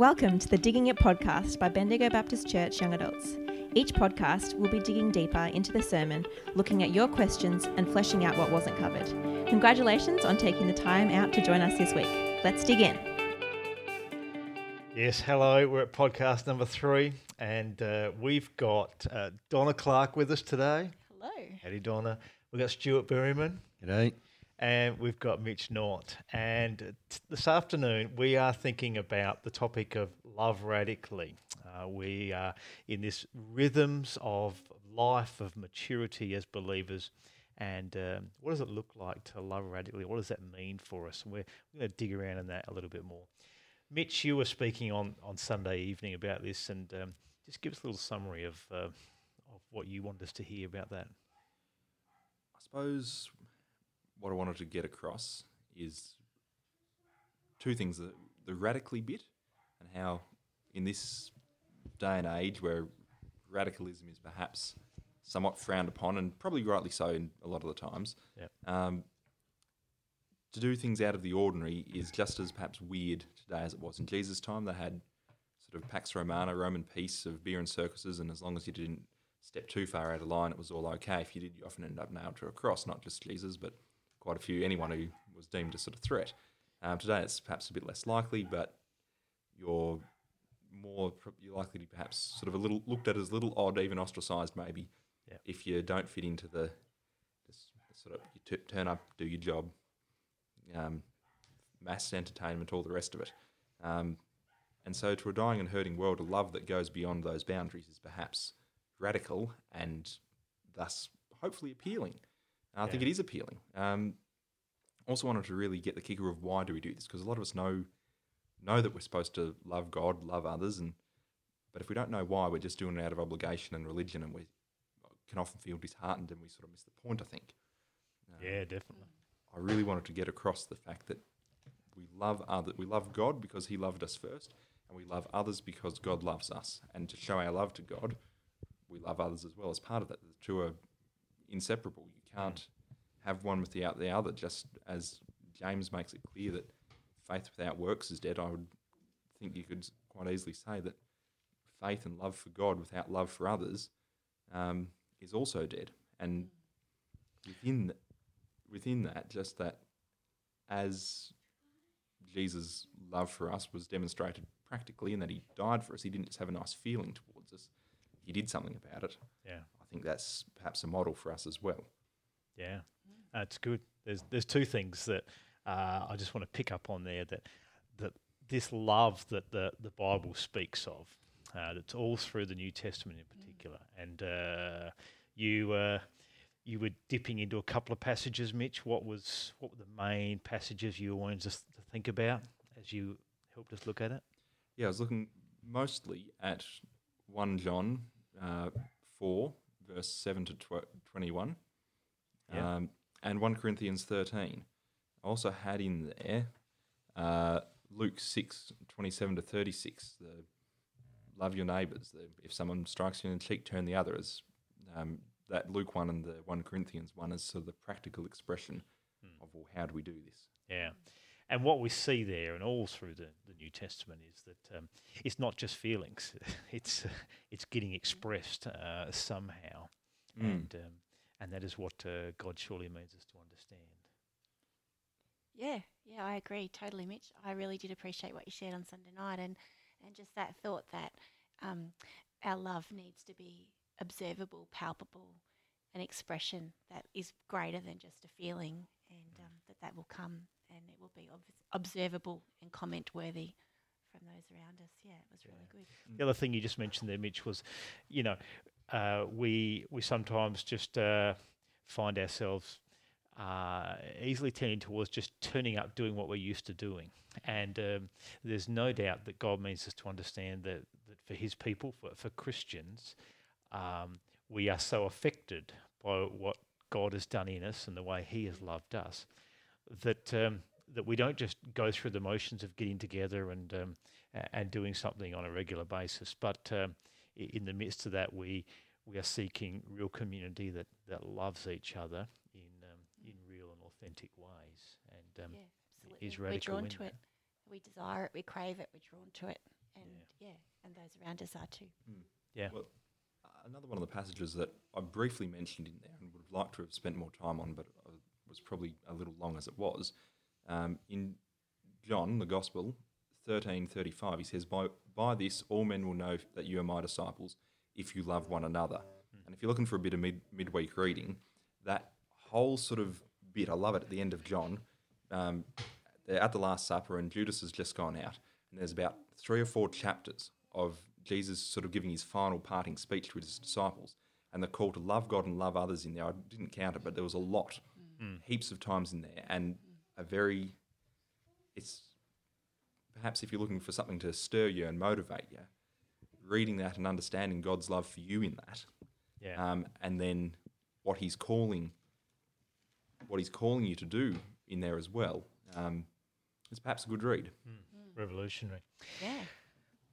Welcome to the Digging It podcast by Bendigo Baptist Church Young Adults. Each podcast will be digging deeper into the sermon, looking at your questions and fleshing out what wasn't covered. Congratulations on taking the time out to join us this week. Let's dig in. Yes, hello. We're at podcast number three, and uh, we've got uh, Donna Clarke with us today. Hello. Howdy, Donna. We've got Stuart Berryman, G'day. And we've got Mitch Nott. And t- this afternoon, we are thinking about the topic of love radically. Uh, we are in this rhythms of life, of maturity as believers. And um, what does it look like to love radically? What does that mean for us? And we're, we're going to dig around in that a little bit more. Mitch, you were speaking on, on Sunday evening about this, and um, just give us a little summary of uh, of what you want us to hear about that. I suppose what I wanted to get across is two things the, the radically bit and how, in this day and age where radicalism is perhaps somewhat frowned upon, and probably rightly so in a lot of the times, Yep. um, to do things out of the ordinary is just as perhaps weird today as it was in Jesus' time. They had sort of Pax Romana, Roman peace of beer and circuses, and as long as you didn't step too far out of line, it was all okay. If you did, you often end up nailed to a cross, not just Jesus, but quite a few, anyone who was deemed a sort of threat. Um, today it's perhaps a bit less likely, but you're more you're likely to be perhaps sort of a little looked at as a little odd, even ostracised maybe, Yeah. if you don't fit into the, sort of you t- turn up, do your job, um, mass entertainment, all the rest of it. Um, and so, to a dying and hurting world, a love that goes beyond those boundaries is perhaps radical and thus hopefully appealing. And I think it is appealing. Um, also, wanted to really get the kicker of why do we do this because a lot of us know know that we're supposed to love God, love others, and but if we don't know why, we're just doing it out of obligation and religion, and we can often feel disheartened, and we sort of miss the point. I think. Um, Yeah, definitely. I really wanted to get across the fact that we love other, we love God because He loved us first, and we love others because God loves us. And to show our love to God, we love others as well as part of that. The two are inseparable. Can't have one without the other. Just as James makes it clear that faith without works is dead, I would think you could quite easily say that faith and love for God without love for others um, is also dead. And within th- within that, just that as Jesus' love for us was demonstrated practically in that he died for us, he didn't just have a nice feeling towards us, he did something about it. Yeah, I think that's perhaps a model for us as well. Yeah, that's good. There's there's two things that uh, I just want to pick up on there that that this love that the the Bible speaks of, uh, that's all through the New Testament in particular, and uh, you. Uh, you were dipping into a couple of passages, Mitch. What was what were the main passages you wanted us to think about as you helped us look at it? Yeah, I was looking mostly at 1 John uh, 4, verse 7 to tw- 21, Yeah. um, and 1 Corinthians 13. I also had in there uh, Luke 6, 27 to 36, the love your neighbours. If someone strikes you in the cheek, turn the other. As um, that Luke 1 and the 1 Corinthians 1 is sort of the practical expression Hmm. of, well, how do we do this? Yeah. And what we see there and all through the, the New Testament is that um, it's not just feelings, it's, uh, it's getting expressed uh, somehow. Mm. And, um, and that is what uh, God surely means us to understand. Yeah, yeah, I agree totally, Mitch. I really did appreciate what you shared on Sunday night, and and just that thought that um, our love needs to be observable, palpable, an expression that is greater than just a feeling, and um, that that will come and it will be ob- observable and comment worthy from those around us. Yeah, it was really good. The other thing you just mentioned there, Mitch, was, you know, uh, we we sometimes just uh, find ourselves uh, easily tending towards just turning up, doing what we're used to doing, and um, there's no doubt that God means us to understand that, that for His people, for for Christians, um, we are so affected by what God has done in us and the way He has loved us that um, that we don't just go through the motions of getting together and um, and doing something on a regular basis, but um, in the midst of that, we we are seeking real community that, that loves each other in um, in real and authentic ways, and um, yeah, absolutely. is We're drawn to that. it. We desire it. We crave it. We're drawn to it. and yeah, and those around us are too. Yeah. Well, uh, another one of the passages that I briefly mentioned in there and would have liked to have spent more time on, but uh, was probably a little long as it was. Um, in John, the Gospel, thirteen thirty-five, he says, "By by this, all men will know that you are my disciples if you love one another." Hmm. And if you're looking for a bit of mid midweek reading, that whole sort of bit, I love it at the end of John. Um, they're at the Last Supper, and Judas has just gone out, and there's about three or four chapters of Jesus sort of giving his final parting speech to his disciples, and the call to love God and love others in there. I didn't count it, but there was a lot, hmm. heaps of times in there, and hmm. a very, it's perhaps if you're looking for something to stir you and motivate you, reading that and understanding God's love for you in that, Yeah. um, and then what He's calling, what He's calling you to do in there as well, um, is perhaps a good read. Revolutionary. Yeah.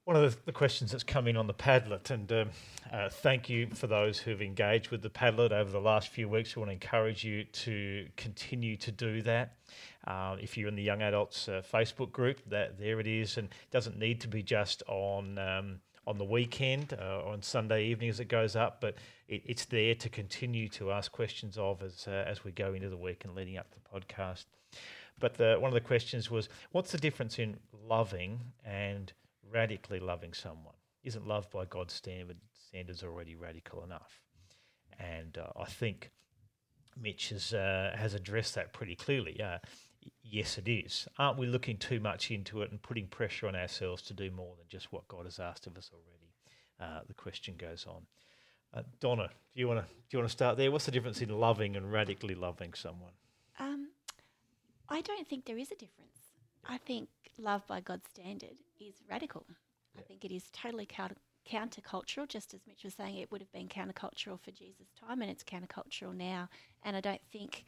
One of the, the questions that's come in on the Padlet, and um, uh, thank you for those who've engaged with the Padlet over the last few weeks. We want to encourage you to continue to do that. Uh, if you're in the young adults uh, Facebook group, that there it is, and it doesn't need to be just on um, on the weekend uh, or on Sunday evening as it goes up, but it, it's there to continue to ask questions of as uh, as we go into the week and leading up to the podcast. But the, one of the questions was, what's the difference in loving and radically loving someone? Isn't love by God's standard, standards already radical enough? And uh, I think Mitch has, uh, has addressed that pretty clearly. Uh, yes, it is. Aren't we looking too much into it and putting pressure on ourselves to do more than just what God has asked of us already? Uh, the question goes on. Uh, Donna, do you want to do you want to start there? What's the difference in loving and radically loving someone? Um, I don't think there is a difference. I think love by God's standard is radical. I think it is totally counter countercultural, just as Mitch was saying, it would have been countercultural for Jesus' time and it's countercultural now. And I don't think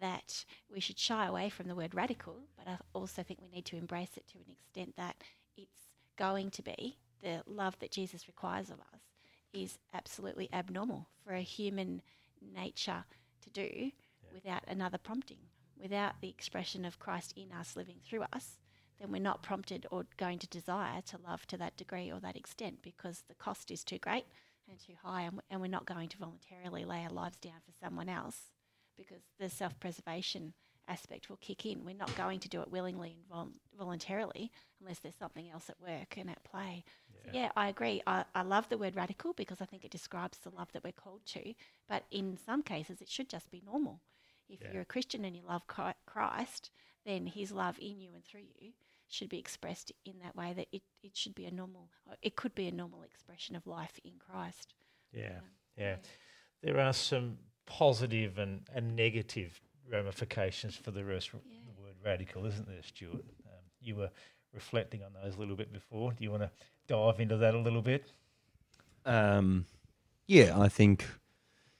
that we should shy away from the word radical, but I also think we need to embrace it to an extent that it's going to be. The love that Jesus requires of us is absolutely abnormal for a human nature to do without another prompting, without the expression of Christ in us living through us, then we're not prompted or going to desire to love to that degree or that extent because the cost is too great and too high, and, and we're not going to voluntarily lay our lives down for someone else because the self preservation aspect will kick in. We're not going to do it willingly and vol- voluntarily unless there's something else at work and at play. So, yeah, I agree. I, I love the word radical because I think it describes the love that we're called to, but in some cases, it should just be normal. If Yeah. you're a Christian and you love Christ, then his love in you and through you should be expressed in that way that it, it should be a normal, it could be a normal expression of life in Christ. Yeah, Um, yeah. There are some positive and, and negative ramifications for the, rest, Yeah. the word radical, isn't there, Stuart? Um, you were reflecting on those a little bit before. Do you want to dive into that a little bit? Um, yeah, I think,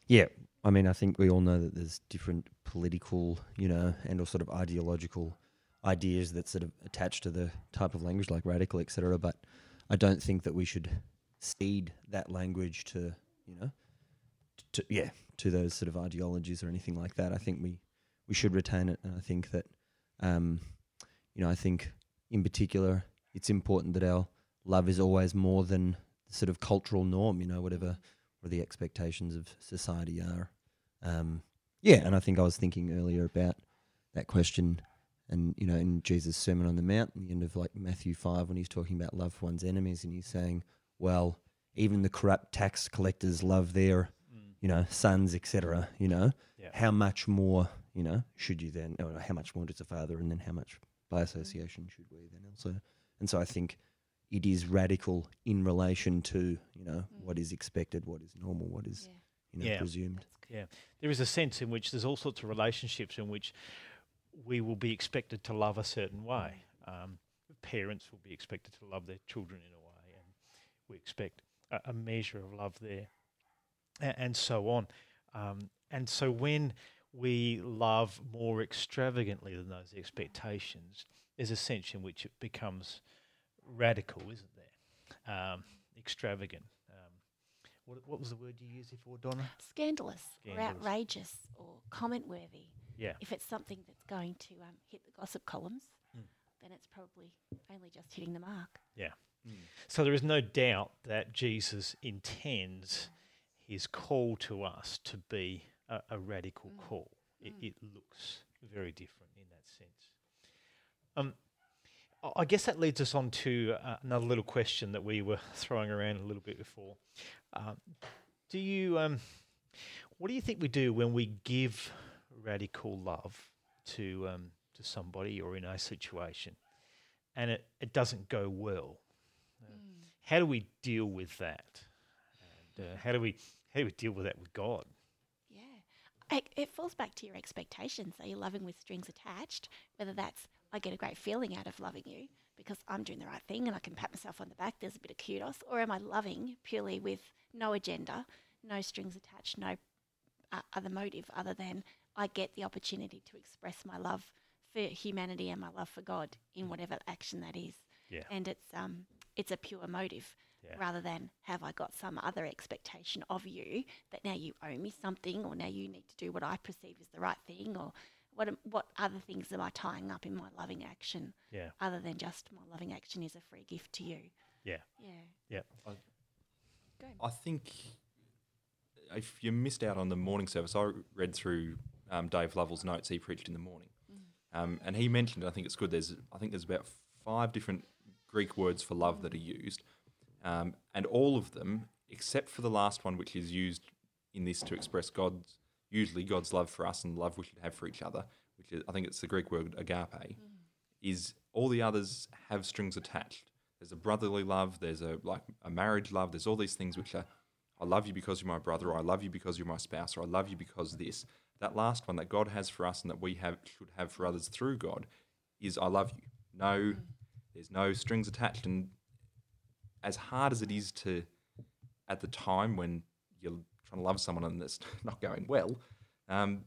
yeah, I mean, I think we all know that there's different political, you know, and or sort of ideological ideas that sort of attach to the type of language like radical, etc. But I don't think that we should cede that language to, you know, to yeah, to those sort of ideologies or anything like that. I think we we should retain it, and I think that, um, you know, I think in particular it's important that our love is always more than the sort of cultural norm, you know, whatever what the expectations of society are. Um, yeah, and I think I was thinking earlier about that question, and you know, in Jesus' Sermon on the Mount, the end of like Matthew five, when he's talking about love for one's enemies, and he's saying, well, even the corrupt tax collectors love their, you know, sons, etc. You know, Yeah. how much more, you know, should you then, or how much more does a father, and then how much by association should we then also? And so I think it is radical in relation to you know Mm. what is expected, what is normal, what is Yeah, you know Yeah. presumed. Yeah. There is a sense in which there's all sorts of relationships in which we will be expected to love a certain way. Um, parents will be expected to love their children in a way, and we expect a, a measure of love there, and, and so on. Um, and so when we love more extravagantly than those expectations, there's a sense in which it becomes radical, isn't there? Um, extravagant. Um, what, what was the word you used before, Donna? Scandalous, or outrageous or comment worthy. Yeah. If it's something that's going to um, hit the gossip columns Mm. then it's probably only just hitting the mark. Yeah. So there is no doubt that Jesus intends his call to us to be a, a radical Mm. call. It, Mm. it looks very different in that sense. Um, I- guess that leads us on to uh, another little question that we were throwing around a little bit before. Um, do you, um, what do you think we do when we give radical love to um, to somebody or in a situation, and it, it doesn't go well? how do we deal with that? Uh, how do we how do we deal with that with God? Yeah. It, it falls back to your expectations. Are you loving with strings attached? Whether that's, I get a great feeling out of loving you because I'm doing the right thing and I can pat myself on the back, there's a bit of kudos. Or am I loving purely with no agenda, no strings attached, no uh, other motive other than I get the opportunity to express my love for humanity and my love for God in whatever action that is. Yeah. And it's, um, it's a pure motive Yeah. rather than have I got some other expectation of you that now you owe me something or now you need to do what I perceive as the right thing or what am, what other things am I tying up in my loving action Yeah, other than just my loving action is a free gift to you. yeah, Yeah. yeah, Go ahead. I think if you missed out on the morning service, I read through um, Dave Lovell's notes he preached in the morning, um, and he mentioned. I think it's good. There's I think there's about five different Greek words for love that are used, um, and all of them, except for the last one, which is used in this to express God's usually God's love for us and love we should have for each other, which is I think it's the Greek word agape, is all the others have strings attached. There's a brotherly love. There's a like a marriage love. There's all these things which are, I love you because you're my brother, or I love you because you're my spouse, or I love you because this. That last one that God has for us and that we have should have for others through God, is I love you. No, there's no strings attached. And as hard as it is to, at the time when you're trying to love someone and it's not going well, um,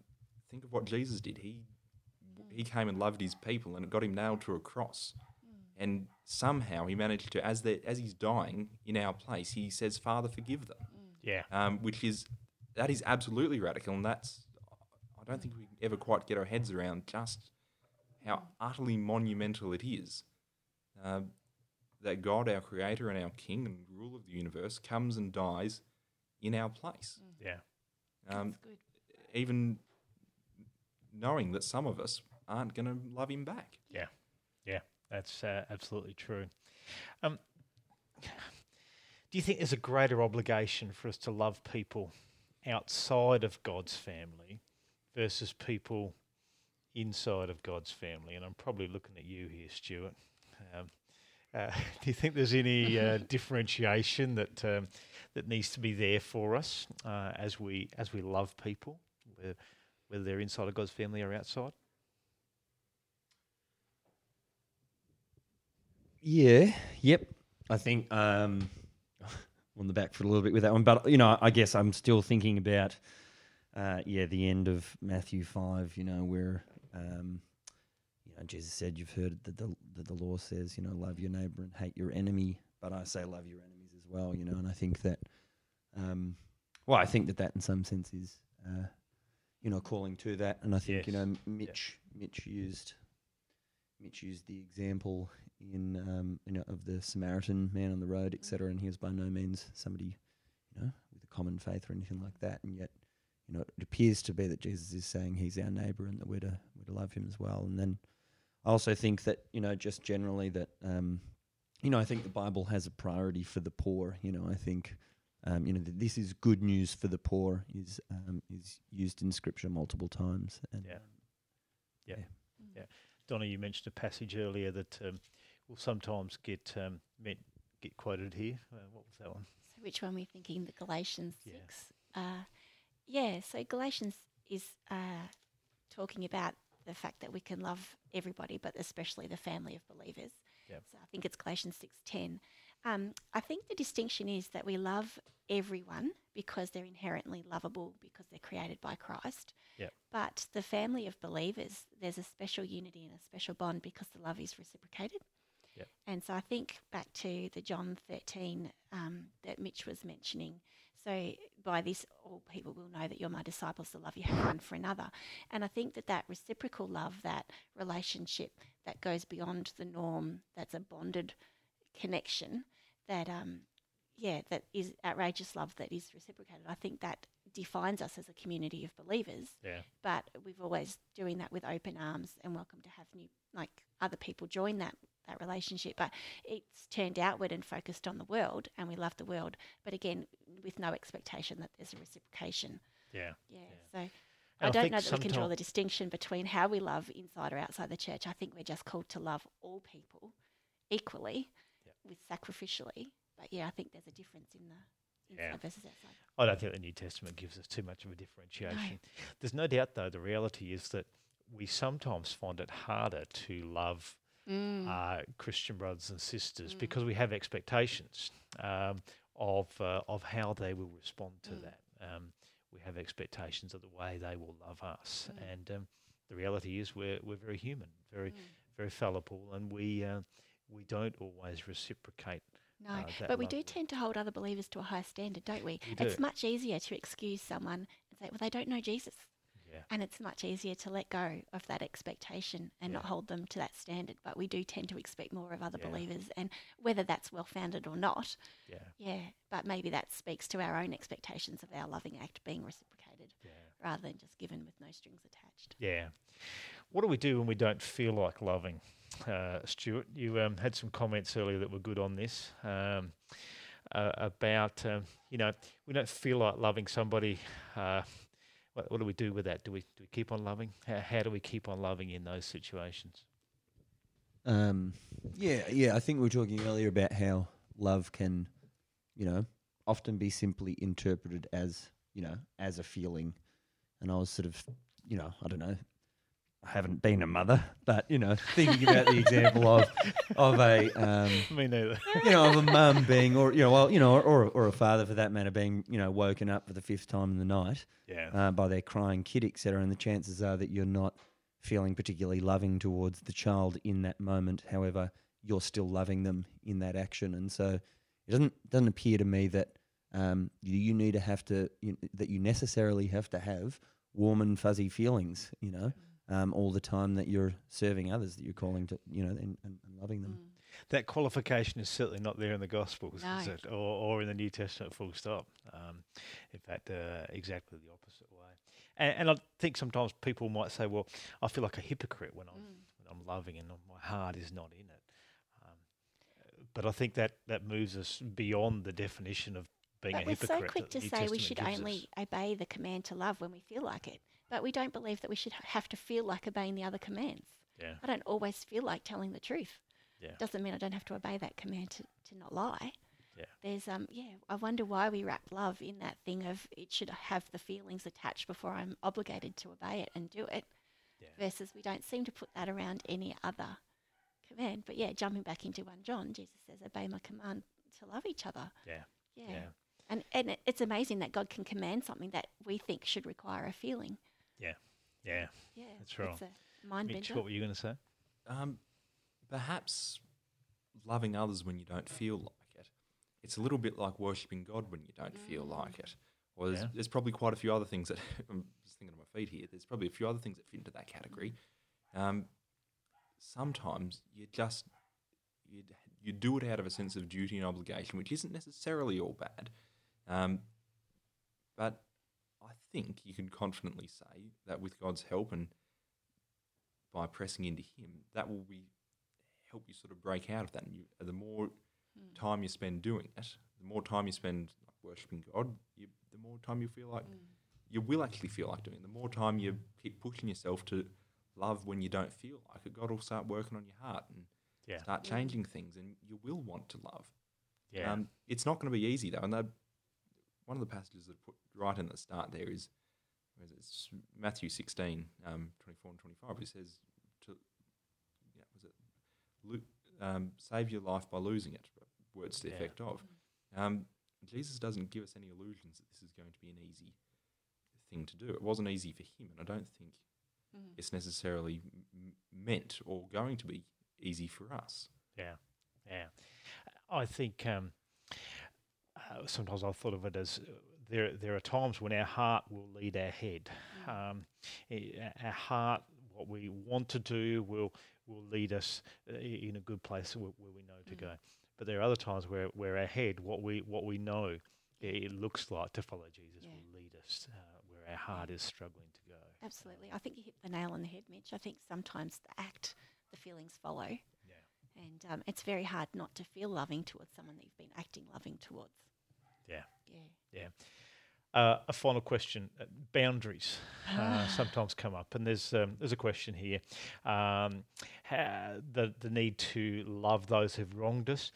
think of what Jesus did. He he came and loved his people, and it got him nailed to a cross. And somehow he managed to, as they, as he's dying in our place, he says, "Father, forgive them," yeah, um, which is that is absolutely radical, and that's I don't think we can ever quite get our heads around just how utterly monumental it is. Uh, that God, our Creator and our King and ruler of the universe, comes and dies in our place. yeah, Um, That's good. even knowing that some of us aren't going to love him back. yeah, yeah. That's uh, absolutely true. Um, do you think there's a greater obligation for us to love people outside of God's family versus people inside of God's family? And I'm probably looking at you here, Stuart. Um, uh, do you think there's any uh, differentiation that um, that needs to be there for us uh, as we as we love people, whether, whether they're inside of God's family or outside? Yeah. Yep. I think um, on the back foot a little bit with that one, but you know, I guess I'm still thinking about uh, yeah the end of Matthew five. You know where um, know Jesus said, "You've heard that the that the law says, you know, love your neighbor and hate your enemy." But I say, love your enemies as well. You know, and I think that um, well, I think that that in some sense is uh, you know calling to that, and I think you know Mitch Mitch used Mitch used the example in um, you know of the Samaritan man on the road, etc. And he was by no means somebody you know with a common faith or anything like that, and yet you know it appears to be that Jesus is saying he's our neighbour and that we're to we're to love him as well. And then I also think that you know just generally that um, you know I think the Bible has a priority for the poor. You know I think. Um, you know, that this is good news for the poor is um, is used in Scripture multiple times, and Yeah. Yeah. Mm. Yeah. Donna, you mentioned a passage earlier that um, will sometimes get um, meant, get quoted here. Uh, what was that one? So which one are we thinking? The Galatians Yeah. 6? Uh, yeah, so Galatians is uh, talking about the fact that we can love everybody, but especially the family of believers. Yep. So I think it's Galatians 6.10. Um, I think the distinction is that we love everyone because they're inherently lovable because they're created by Christ. Yep. But the family of believers, there's a special unity and a special bond because the love is reciprocated. Yep. And so I think back to the John 13 um, that Mitch was mentioning. So by this, all people will know that you're my disciples, the love you have one for another. And I think that that reciprocal love, that relationship that goes beyond the norm, that's a bonded connection, that um, yeah, that is outrageous love that is reciprocated. I think that defines us as a community of believers. Yeah. But we've always doing that with open arms and welcome to have new like other people join that that relationship. But it's turned outward and focused on the world, and we love the world. But again, with no expectation that there's a reciprocation. Yeah. Yeah. Yeah. So. I I don't know that we can draw the distinction between how we love inside or outside the church. I think we're just called to love all people equally, with sacrificially. But yeah, I think there's a difference in the inside Yeah. versus outside. I don't think the New Testament gives us too much of a differentiation. There's no doubt, though, the reality is that we sometimes find it harder to love uh, Christian brothers and sisters Mm. because we have expectations um, of uh, of how they will respond to Mm. that. Um, we have expectations of the way they will love us, Mm. and um, the reality is we're we're very human, very Mm. very fallible, and we uh, we don't always reciprocate. No, uh, but we do tend to hold other believers to a higher standard, don't we? We It's much easier to excuse someone and say, well, they don't know Jesus. Yeah, And it's much easier to let go of that expectation and not hold them to that standard. But we do tend to expect more of other Yeah. believers. And whether that's well founded or not, yeah, yeah, but maybe that speaks to our own expectations of our loving act being reciprocated yeah. rather than just given with no strings attached. Yeah. What do we do when we don't feel like loving? Uh, Stuart, you um, had some comments earlier that were good on this um, uh, about, um, you know, we don't feel like loving somebody. Uh, what, what do we do with that? Do we do we keep on loving? How, how do we keep on loving in those situations? Um, yeah, yeah. I think we were talking earlier about how love can, you know, often be simply interpreted as, you know, as a feeling. And I was sort of, you know, I don't know. I haven't been a mother, but you know, thinking about the example of of a um, Me neither. you know, of a mum being, or you know, well, you know, or, or or a father for that matter, being, you know, woken up for the fifth time in the night Yeah. uh, by their crying kid, etc. And the chances are that you're not feeling particularly loving towards the child in that moment. However, you're still loving them in that action, and so it doesn't doesn't appear to me that um, you, you need to have to you, that you necessarily have to have warm and fuzzy feelings, you know, um, all the time that you're serving others, that you're calling to, you know, and, and, and loving them. that qualification is certainly not there in the Gospels, is No. it? Or, or in the New Testament, full stop. Um, in fact, uh, exactly the opposite way. And, and I think sometimes people might say, well, I feel like a hypocrite when I'm, when I'm loving and my heart is not in it. Um, but I think that, that moves us beyond the definition of being But a we're hypocrite. so quick to say we should gives us. only obey the command to love when we feel like it. But we don't believe that we should have to feel like obeying the other commands. Yeah, I don't always feel like telling the truth. yeah, Doesn't mean I don't have to obey that command to, to not lie. Yeah. There's um yeah, I wonder why we wrap love in that thing of it should have the feelings attached before I'm obligated to obey it and do it. Yeah. Versus we don't seem to put that around any other command. But yeah, jumping back into one John, Jesus says, Obey my command to love each other. yeah, Yeah. yeah. And and it- it's amazing that God can command something that we think should require a feeling. Yeah. Yeah. That's right. It's a mind Mitch, bender. what were you going to say? Um, perhaps loving others when you don't feel like it. It's a little bit like worshipping God when you don't feel Mm. like it. Or there's, Yeah. there's probably quite a few other things that I'm just thinking on my feet here. There's probably a few other things that fit into that category. Um, sometimes you just you you do it out of a sense of duty and obligation, which isn't necessarily all bad. Um, but I think you can confidently say that with God's help and by pressing into Him, that will be help you sort of break out of that. And you, the more Mm. time you spend doing it, the more time you spend worshiping God, you, the more time you feel like Mm. you will actually feel like doing. it. The more time you keep pushing yourself to love when you don't feel like it, God will start working on your heart and Yeah, start Mm. changing things, and you will want to love. yeah, Um, it's not going to be easy though, and that, one of the passages that put right in the start there is, is Matthew sixteen, um, twenty four and twenty five. It says to, yeah, was it, lo- um, save your life by losing it. Words to the Yeah. effect of. Um, Jesus doesn't give us any illusions that this is going to be an easy thing to do. It wasn't easy for him, and I don't think Mm. it's necessarily m- meant or going to be easy for us. Yeah, yeah. I think um, uh, sometimes I've thought of it as there there are times when our heart will lead our head. Um, our heart, what we want to do, will will lead us uh, in a good place where, where we know to Mm. go. But there are other times where, where our head, what we what we know it looks like to follow Jesus, Yeah. will lead us uh, where our heart is struggling to go. Absolutely. I think you hit the nail on the head, Mitch. I think sometimes the act, the feelings follow. Yeah. And um, it's very hard not to feel loving towards someone that you've been acting loving towards. Yeah. Yeah. Uh, a final question: uh, boundaries uh, sometimes come up, and there's um, there's a question here: um, ha- the the need to love those who've wronged us,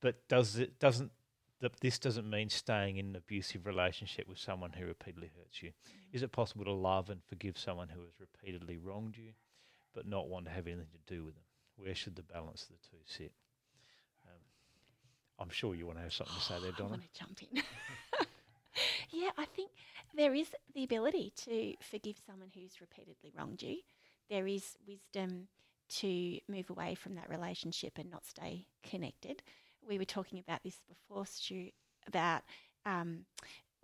but does it doesn't that this doesn't mean staying in an abusive relationship with someone who repeatedly hurts you? Is it possible to love and forgive someone who has repeatedly wronged you, but not want to have anything to do with them? Where should the balance of the two sit? Um, I'm sure you want to have something to say there, Donna. I want to jump in. yeah, I think there is the ability to forgive someone who's repeatedly wronged you. There is wisdom to move away from that relationship and not stay connected. We were talking about this before, Stu, about um,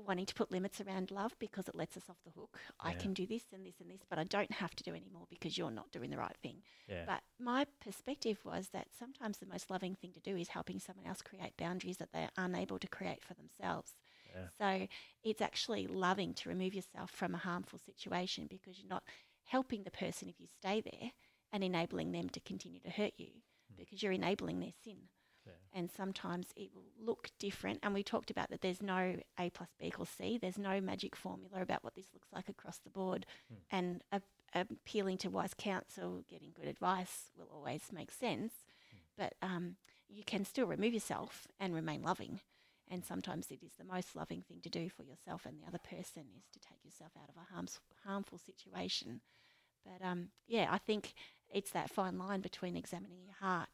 wanting to put limits around love because it lets us off the hook. I can do this and this and this, but I don't have to do anymore because you're not doing the right thing. Yeah. But my perspective was that sometimes the most loving thing to do is helping someone else create boundaries that they're unable to create for themselves. Yeah. So it's actually loving to remove yourself from a harmful situation because you're not helping the person if you stay there and enabling them to continue to hurt you hmm. because you're enabling their sin. Yeah. And sometimes it will look different. And we talked about that there's no A plus B equals C. There's no magic formula about what this looks like across the board. And a, appealing to wise counsel, getting good advice will always make sense. But um, you can still remove yourself and remain loving. And sometimes it is the most loving thing to do for yourself and the other person is to take yourself out of a harms, harmful situation. But um, yeah, I think it's that fine line between examining your heart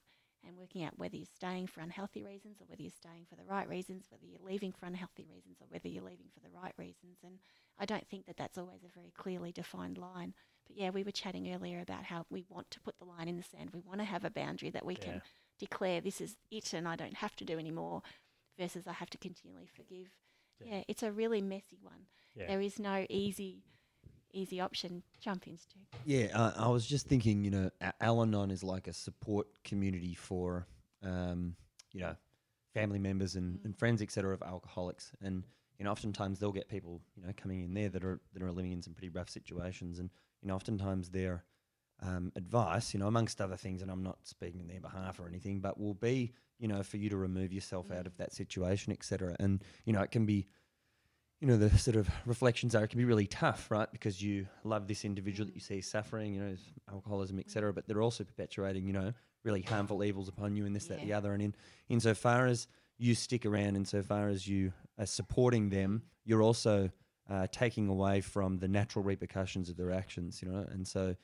and working out whether you're staying for unhealthy reasons or whether you're staying for the right reasons, whether you're leaving for unhealthy reasons or whether you're leaving for the right reasons. And I don't think that that's always a very clearly defined line. But yeah, we were chatting earlier about how we want to put the line in the sand. We want to have a boundary that we Yeah. can declare this is it and I don't have to do anymore versus I have to continually forgive. Yeah. Yeah, it's a really messy one. Yeah. There is no easy easy option. Jump in, Stu. Yeah, I, I was just thinking, you know, Al Anon is like a support community for, um, you know, family members and, and friends, etc., of alcoholics. And you know, oftentimes they'll get people, you know, coming in there that are that are living in some pretty rough situations, and you know, oftentimes their um, advice, you know, amongst other things, and I'm not speaking on their behalf or anything, but will be, you know, for you to remove yourself out of that situation, etc. And you know, it can be you know, the sort of reflections are it can be really tough, right? Because you love this individual that you see suffering, you know, alcoholism, etc. But they're also perpetuating, you know, really harmful evils upon you and this, that, the other. And in insofar as you stick around, insofar as you are supporting them, you're also uh, taking away from the natural repercussions of their actions, you know. And so,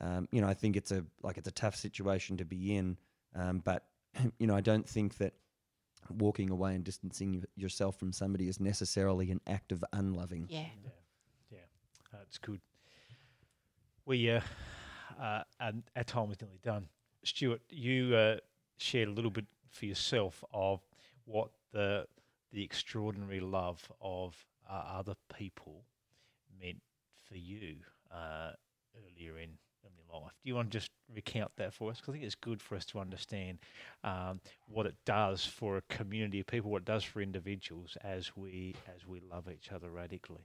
um, you know, I think it's a like it's a tough situation to be in, um, but you know, I don't think that walking away and distancing yourself from somebody is necessarily an act of unloving. Yeah. Yeah, yeah, that's good. We uh, uh, and our time is nearly done. Stuart, you uh, shared a little bit for yourself of what the the extraordinary love of uh, other people meant for you uh, earlier in, life. Do you want to just recount that for us? 'Cause I think it's good for us to understand um, what it does for a community of people, what it does for individuals as we as we love each other radically.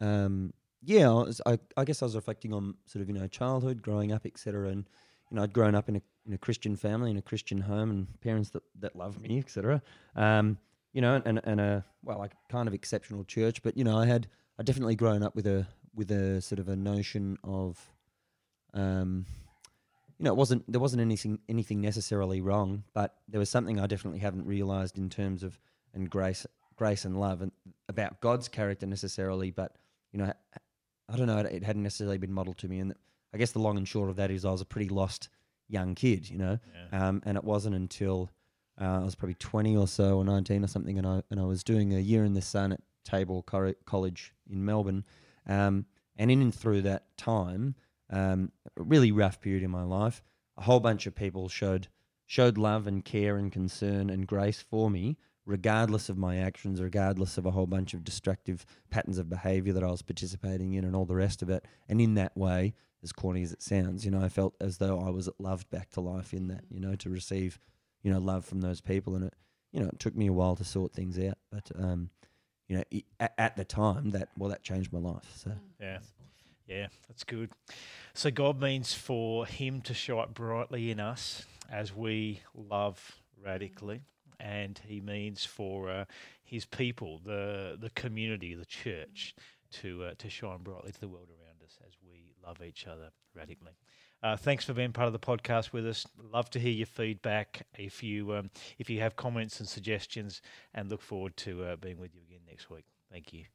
Um, yeah, I, was, I, I guess I was reflecting on sort of you know childhood, growing up, etc. And you know, I'd grown up in a in a Christian family, in a Christian home, and parents that that loved me, etc. Um, you know, and and a well, like kind of exceptional church. But you know, I had I definitely grown up with a with a sort of a notion of, um, you know, it wasn't there wasn't anything anything necessarily wrong, but there was something I definitely haven't realised in terms of and grace grace and love and about God's character necessarily, but you know, I don't know, it, it hadn't necessarily been modelled to me, and I guess the long and short of that is I was a pretty lost young kid, you know, Yeah. um, and it wasn't until uh, I was probably twenty or so or nineteen or something, and I and I was doing a year in the sun at Tabor College in Melbourne, um, and in and through that time, um, a really rough period in my life, a whole bunch of people showed showed love and care and concern and grace for me, regardless of my actions, regardless of a whole bunch of destructive patterns of behavior that I was participating in and all the rest of it. And in that way, as corny as it sounds, you know, I felt as though I was loved back to life in that, you know, to receive, you know, love from those people. And it, you know, it took me a while to sort things out, but, um, you know, i- at, at the time that, well, that changed my life. So, Yeah. Yeah, that's good. So God means for Him to show up brightly in us as we love radically, and He means for uh, His people, the the community, the church, to uh, to shine brightly to the world around us as we love each other radically. Uh, thanks for being part of the podcast with us. Love to hear your feedback. If you um, if you have comments and suggestions, and look forward to uh, being with you again next week. Thank you.